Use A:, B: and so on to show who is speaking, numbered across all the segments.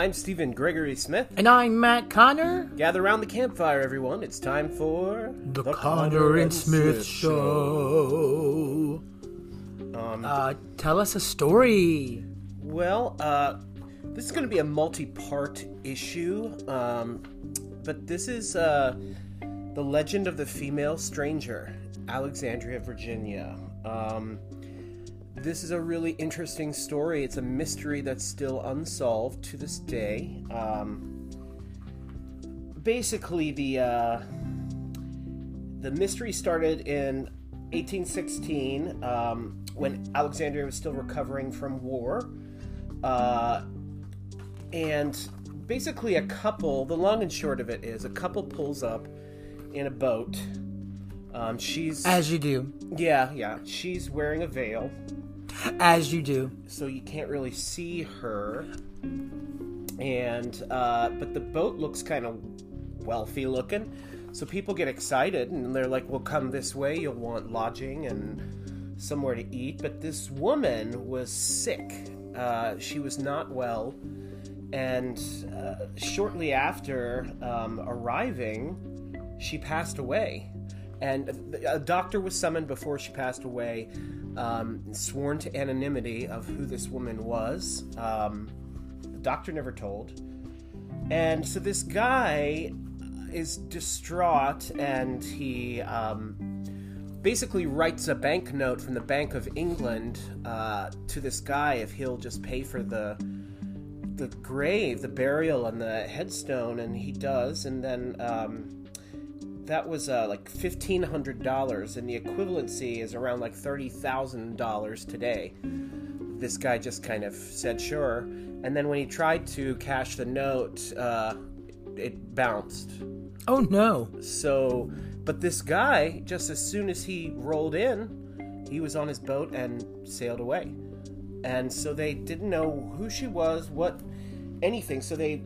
A: I'm Stephen Gregory Smith.
B: And I'm Matt Conner.
A: Gather around the campfire, everyone. It's time for
B: The, Conner and Smith Show.
A: Um,
B: Uh, tell us a story.
A: well, uh, this is going to be a multi-part issue, um, but this is uh, the legend of the female stranger, Alexandria, Virginia. Um, this is a really interesting story. It's a mystery that's still unsolved to this day. Um, basically, the uh, the mystery started in 1816 um, when Alexandria was still recovering from war, uh, and basically a couple. The long and short of it is a couple pulls up in a boat. Um, she's
B: As you do.
A: yeah yeah she's wearing a veil
B: As you do.
A: so you can't really see her. And uh, but the boat looks kind of wealthy looking, so people get excited and they're like, "Well, come this way. You'll want lodging and somewhere to eat." But this woman was sick. Uh, she was not well, and uh, shortly after um, arriving, she passed away. And a doctor was summoned before she passed away, um, sworn to anonymity of who this woman was. Um, the doctor never told. And so this guy is distraught and he um, basically writes a banknote from the Bank of England uh, to this guy if he'll just pay for the the grave, the burial, and the headstone, and he does. And then um, that was uh, like fifteen hundred dollars, and the equivalency is around like thirty thousand dollars today. This guy just kind of said sure, and then when he tried to cash the note, uh, it bounced.
B: Oh no.
A: So, but this guy, just as soon as he rolled in, he was on his boat and sailed away. And so they didn't know who she was, what, anything. So they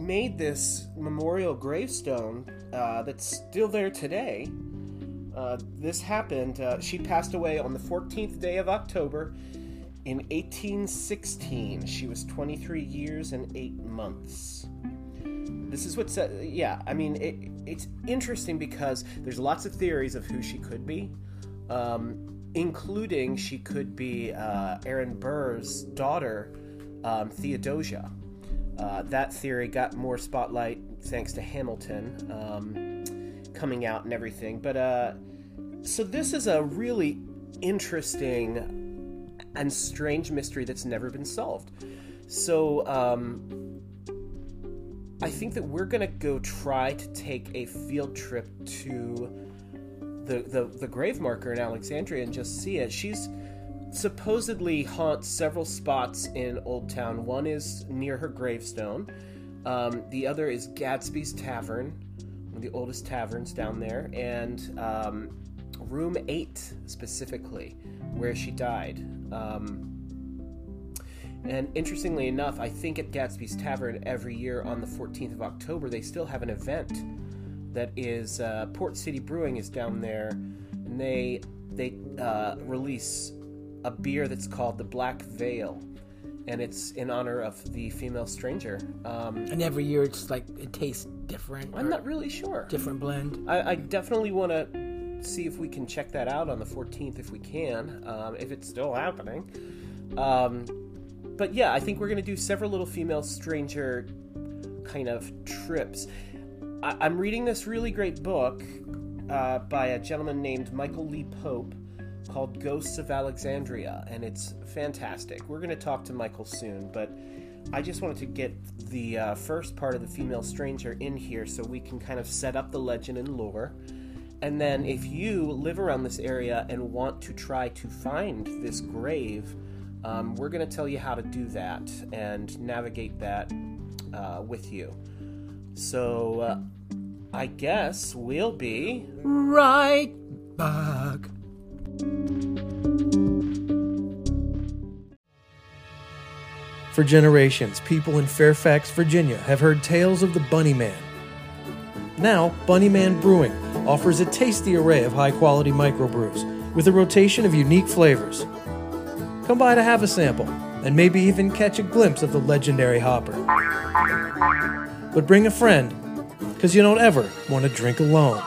A: made this memorial gravestone uh, that's still there today. Uh, this happened. Uh, she passed away on the 14th day of October in 1816. She was 23 years and 8 months. This is what's, uh, yeah, I mean, it, it's interesting because there's lots of theories of who she could be, um, including she could be uh, Aaron Burr's daughter, um, Theodosia. Uh, that theory got more spotlight thanks to Hamilton um, coming out and everything. But uh, so this is a really interesting and strange mystery that's never been solved. So um, I think that we're gonna go try to take a field trip to the, the the grave marker in Alexandria and just see it. She's supposedly haunts several spots in Old Town. One is near her gravestone. Um, the other is Gadsby's Tavern, one of the oldest taverns down there, and um, Room Eight specifically, where she died. Um, and interestingly enough, I think at Gadsby's Tavern every year on the 14th of October, they still have an event that is uh, Port City Brewing is down there, and they they uh, release a beer that's called the Black Veil, and it's in honor of the female stranger. Um,
B: And every year it's like it tastes different.
A: I'm not really sure.
B: different blend.
A: I, I definitely want to see if we can check that out on the 14th if we can, um, if it's still happening. Um, but yeah, I think we're going to do several little female stranger kind of trips. I, I'm reading this really great book uh, by a gentleman named Michael Lee Pope called Ghosts of Alexandria, and it's fantastic. We're going to talk to Michael soon, but I just wanted to get the uh, first part of the female stranger in here so we can kind of set up the legend and lore. And then, if you live around this area and want to try to find this grave, um, we're going to tell you how to do that and navigate that uh, with you. So, uh, I guess we'll be.
B: Right back.
C: For generations, people in Fairfax, Virginia have heard tales of the Bunny Man. Now, Bunny Man Brewing offers a tasty array of high quality microbrews with a rotation of unique flavors. Come by to have a sample and maybe even catch a glimpse of the legendary Hopper. But bring a friend, because you don't ever want to drink alone.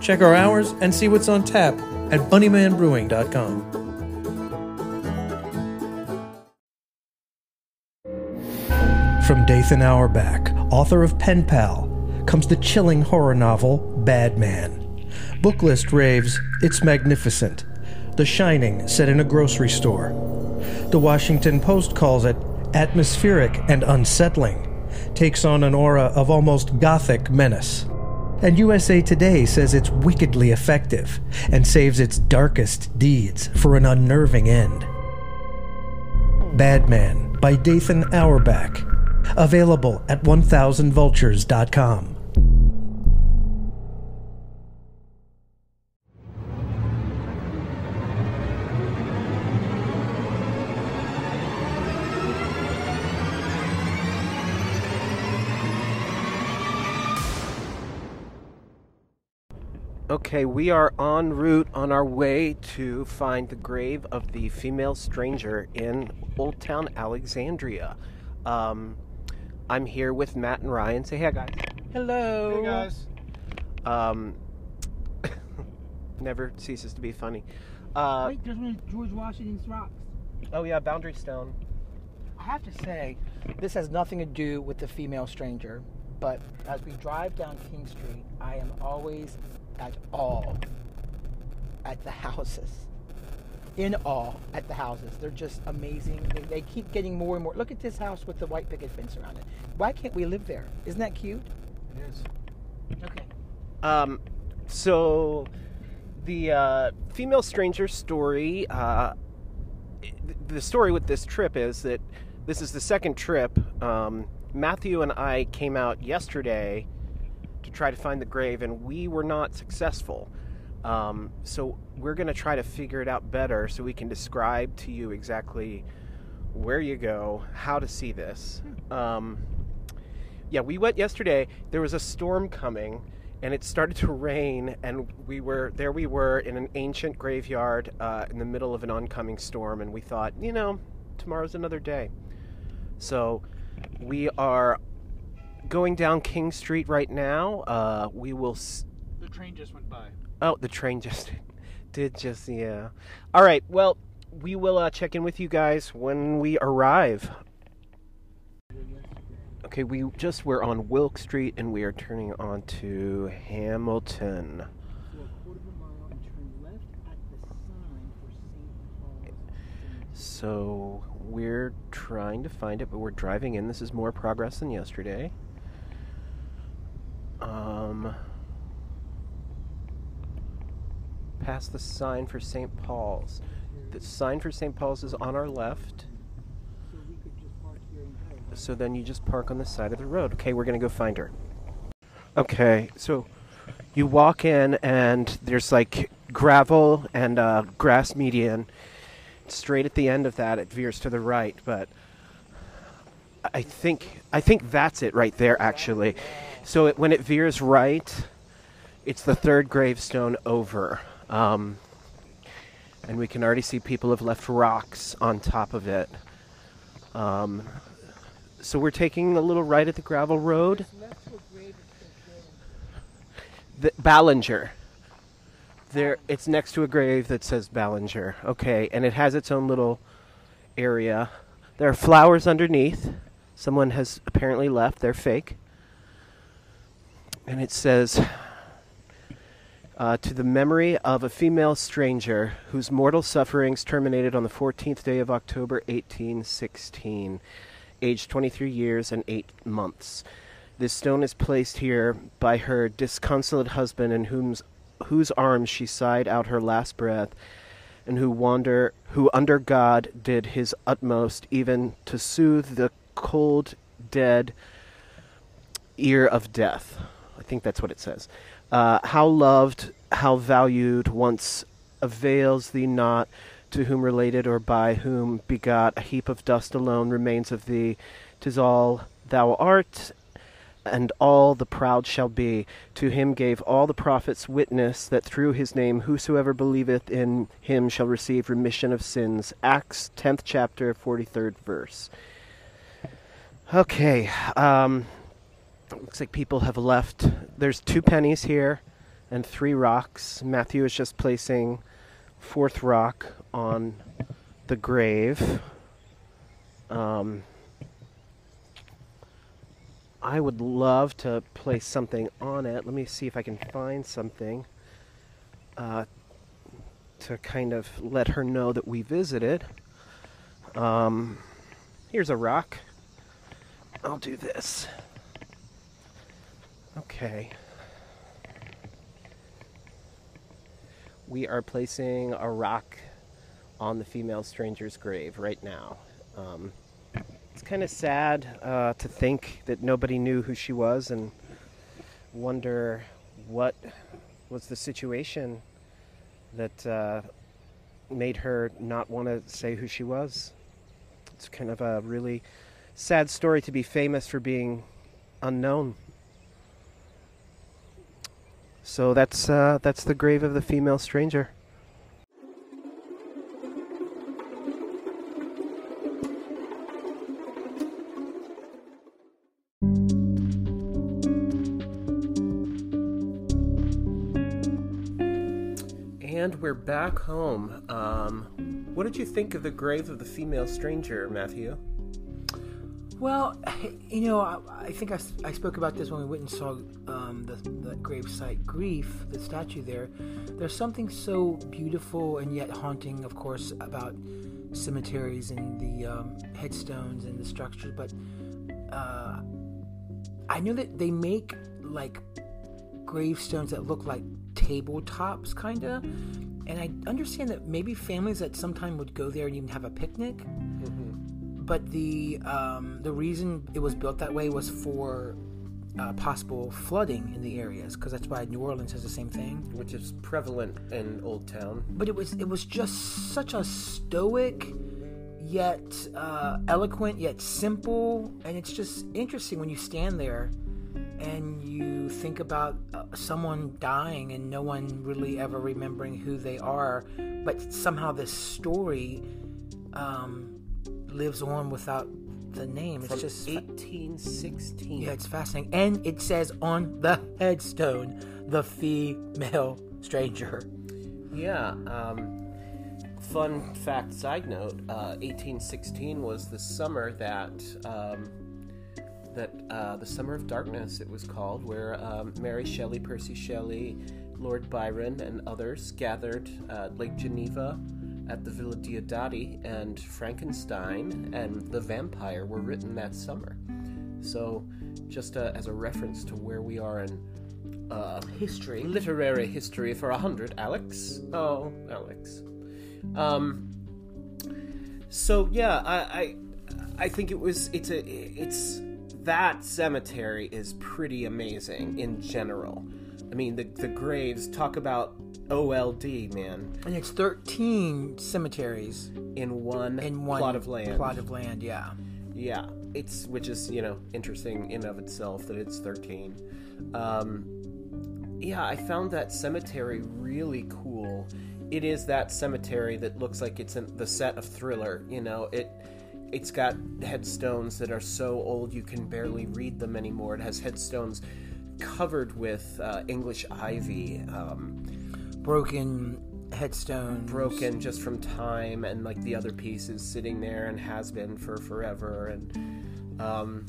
C: Check our hours and see what's on tap at bunnymanbrewing.com. From Dathan Auerbach, author of Pen Pal, comes the chilling horror novel Bad Man. Booklist raves, it's magnificent. The Shining, set in a grocery store. The Washington Post calls it atmospheric and unsettling, takes on an aura of almost gothic menace. And USA Today says it's wickedly effective and saves its darkest deeds for an unnerving end. Bad Man by Dathan Auerbach. Available at 1000vultures.com.
A: Okay, we are en route on our way to find the grave of the female stranger in Old Town Alexandria. Um, I'm here with Matt and Ryan. Say hey, guys.
B: Hello.
A: Hey, guys. Um, never ceases to be funny. Uh,
B: Wait, there's one of George Washington's rocks.
A: oh yeah, Boundary Stone.
B: I have to say, this has nothing to do with the female stranger, but as we drive down King Street, I am always at all at the houses. In awe at the houses. They're just amazing. They, they keep getting more and more. Look at this house with the white picket fence around it. Why can't we live there? Isn't that cute?
A: It is.
B: Okay.
A: Um, so the uh, female stranger story. Uh, the story with this trip is that this is the second trip. Um, Matthew and I came out yesterday to try to find the grave, and we were not successful. Um, so we're going to try to figure it out better so we can describe to you exactly where you go, how to see this. Um, yeah, we went yesterday. There was a storm coming, and it started to rain, and we were there. We were in an ancient graveyard uh, in the middle of an oncoming storm, and we thought, you know, tomorrow's another day. So we are going down King Street right now. Uh, we will. S-
D: The train just went by.
A: Oh, the train just did just yeah. All right. Well, we will uh, check in with you guys when we arrive. Okay, we just we're on Wilkes Street and we are turning on to Hamilton. So we're trying to find it, but we're driving in. This is more progress than yesterday. Um, past the sign for St. Paul's. The sign for St. Paul's is on our left. So then you just park on the side of the road. Okay, we're gonna go find her. Okay, so you walk in and there's like gravel and uh, grass median. Straight at the end of that, it veers to the right, but I think I think that's it right there actually. So it, when it veers right, it's the third gravestone over, um, and we can already see people have left rocks on top of it. Um, so we're taking a little right at the gravel road. The Ballinger. There, it's next to a grave that says Ballinger. Okay, and it has its own little area. There are flowers underneath. Someone has apparently left. They're fake. And it says, uh, to the memory of a female stranger whose mortal sufferings terminated on the 14th day of October 1816, aged 23 years and 8 months. This stone is placed here by her disconsolate husband in whom's, whose arms she sighed out her last breath, and who wander who under God did his utmost even to soothe the cold dead ear of death. I think that's what it says. Uh, how loved, how valued, once avails thee not, to whom related or by whom begot, a heap of dust alone remains of thee. Tis all thou art, and all the proud shall be. To him gave all the prophets witness that through his name whosoever believeth in him shall receive remission of sins. Acts 10th chapter, 43rd verse. Okay, um, looks like people have left. There's two pennies here and three rocks. Matthew is just placing fourth rock on the grave. Um, I would love to place something on it. Let me see if I can find something uh, to kind of let her know that we visited. Um, here's a rock. I'll do this. Okay. We are placing a rock on the female stranger's grave right now. Um, it's kind of sad uh, to think that nobody knew who she was and wonder what was the situation that uh, made her not want to say who she was. It's kind of a really sad story to be famous for being unknown. So that's uh, that's the grave of the female stranger. And we're back home. Um, what did you think of the grave of the female stranger, Matthew?
B: Well, you know, I, I think I, I, spoke about this when we went and saw um, the, the gravesite Grief, the statue there. There's something so beautiful and yet haunting, of course, about cemeteries and the um, headstones and the structures. But uh, I know that they make like gravestones that look like tabletops, kind of. And I understand that maybe families at some time would go there and even have a picnic. Mm-hmm. But the um, the reason it was built that way was for uh, possible flooding in the areas, because that's why New Orleans has the same thing,
A: which is prevalent in Old Town.
B: But it was it was just such a stoic, yet uh, eloquent, yet simple, and it's just interesting when you stand there and you think about uh, someone dying and no one really ever remembering who they are, but somehow this story um, lives on without the name.
A: It's
B: just
A: 1816.
B: Yeah, it's fascinating, and it says on the headstone, "the female stranger."
A: Yeah. Um, fun fact, side note: uh, 1816 was the summer that. Um, that uh, the Summer of Darkness, it was called, where um, Mary Shelley, Percy Shelley, Lord Byron, and others gathered at Lake Geneva at the Villa Diodati, and Frankenstein and The Vampire were written that summer. So, just uh, as a reference to where we are in uh,
B: history,
A: literary history for a hundred, Alex. Oh, Alex. Um. So yeah, I, I, I think it was. It's a. It's that cemetery is pretty amazing in general. I mean, the the graves talk about OLD, man.
B: And it's 13 cemeteries
A: in one
B: in one
A: plot of land.
B: Plot of land, yeah.
A: Yeah, it's which is you know interesting in of itself that it's 13. Um, yeah, I found that cemetery really cool. It is that cemetery that looks like it's in the set of Thriller. You know, it it's got headstones that are so old you can barely read them anymore. It has headstones covered with uh, English ivy, um,
B: broken headstones,
A: broken just from time, and like the other pieces sitting there and has been for forever. And um,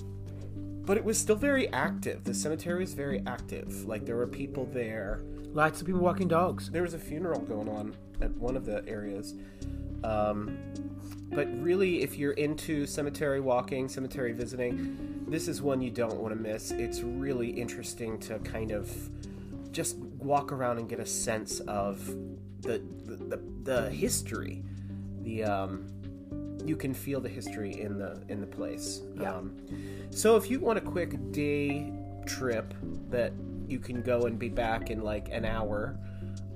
A: but it was still very active. The cemetery was very active. Like there were people there.
B: Lots of people walking dogs.
A: There was a funeral going on at one of the areas. Um, but really, if you're into cemetery walking, cemetery visiting, this is one you don't want to miss. It's really interesting to kind of just walk around and get a sense of the the, the, the history. The um, you can feel the history in the in the place.
B: Yeah.
A: Um, so if you want a quick day trip that you can go and be back in like an hour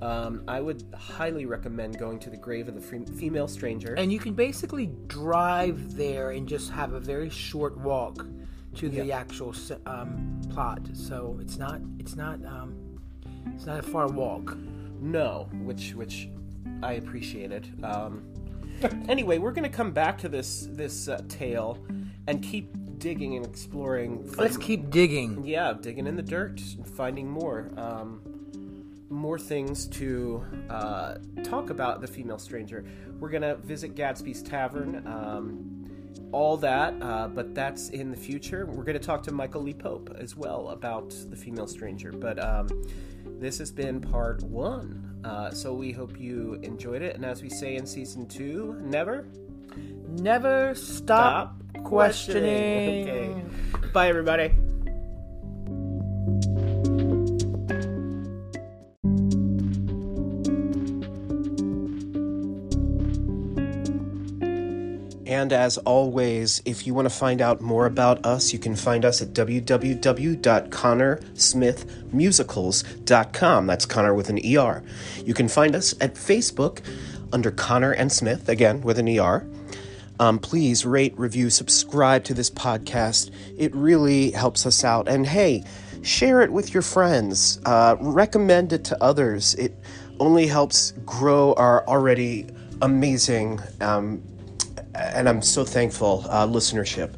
A: um, I would highly recommend going to the grave of the female stranger.
B: And you can basically drive there and just have a very short walk to the actual um, plot. So it's not it's not um, it's not a far walk.
A: No, which which I appreciated. Um, anyway, we're gonna come back to this this uh, tale and keep digging and exploring.
B: Let's keep digging.
A: yeah, digging in the dirt and finding more. Um, more things to uh, talk about the female stranger. We're gonna visit Gadsby's Tavern, um, all that, uh, but that's in the future. We're gonna talk to Michael Lee Pope as well about the female stranger. But um, this has been part one, uh, so we hope you enjoyed it. And as we say in season two, never
B: Never stop,
A: stop
B: questioning.
A: Okay. Bye, everybody. And as always, if you want to find out more about us, you can find us at www.connorsmithmusicals.com. That's Conner with an ER. You can find us at Facebook under Conner and Smith, again with an ER. Um, please rate, review, subscribe to this podcast. It really helps us out. And hey, share it with your friends, uh, recommend it to others. It only helps grow our already amazing, um, and I'm so thankful, uh, listenership.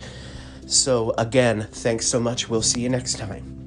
A: So, again, thanks so much. We'll see you next time.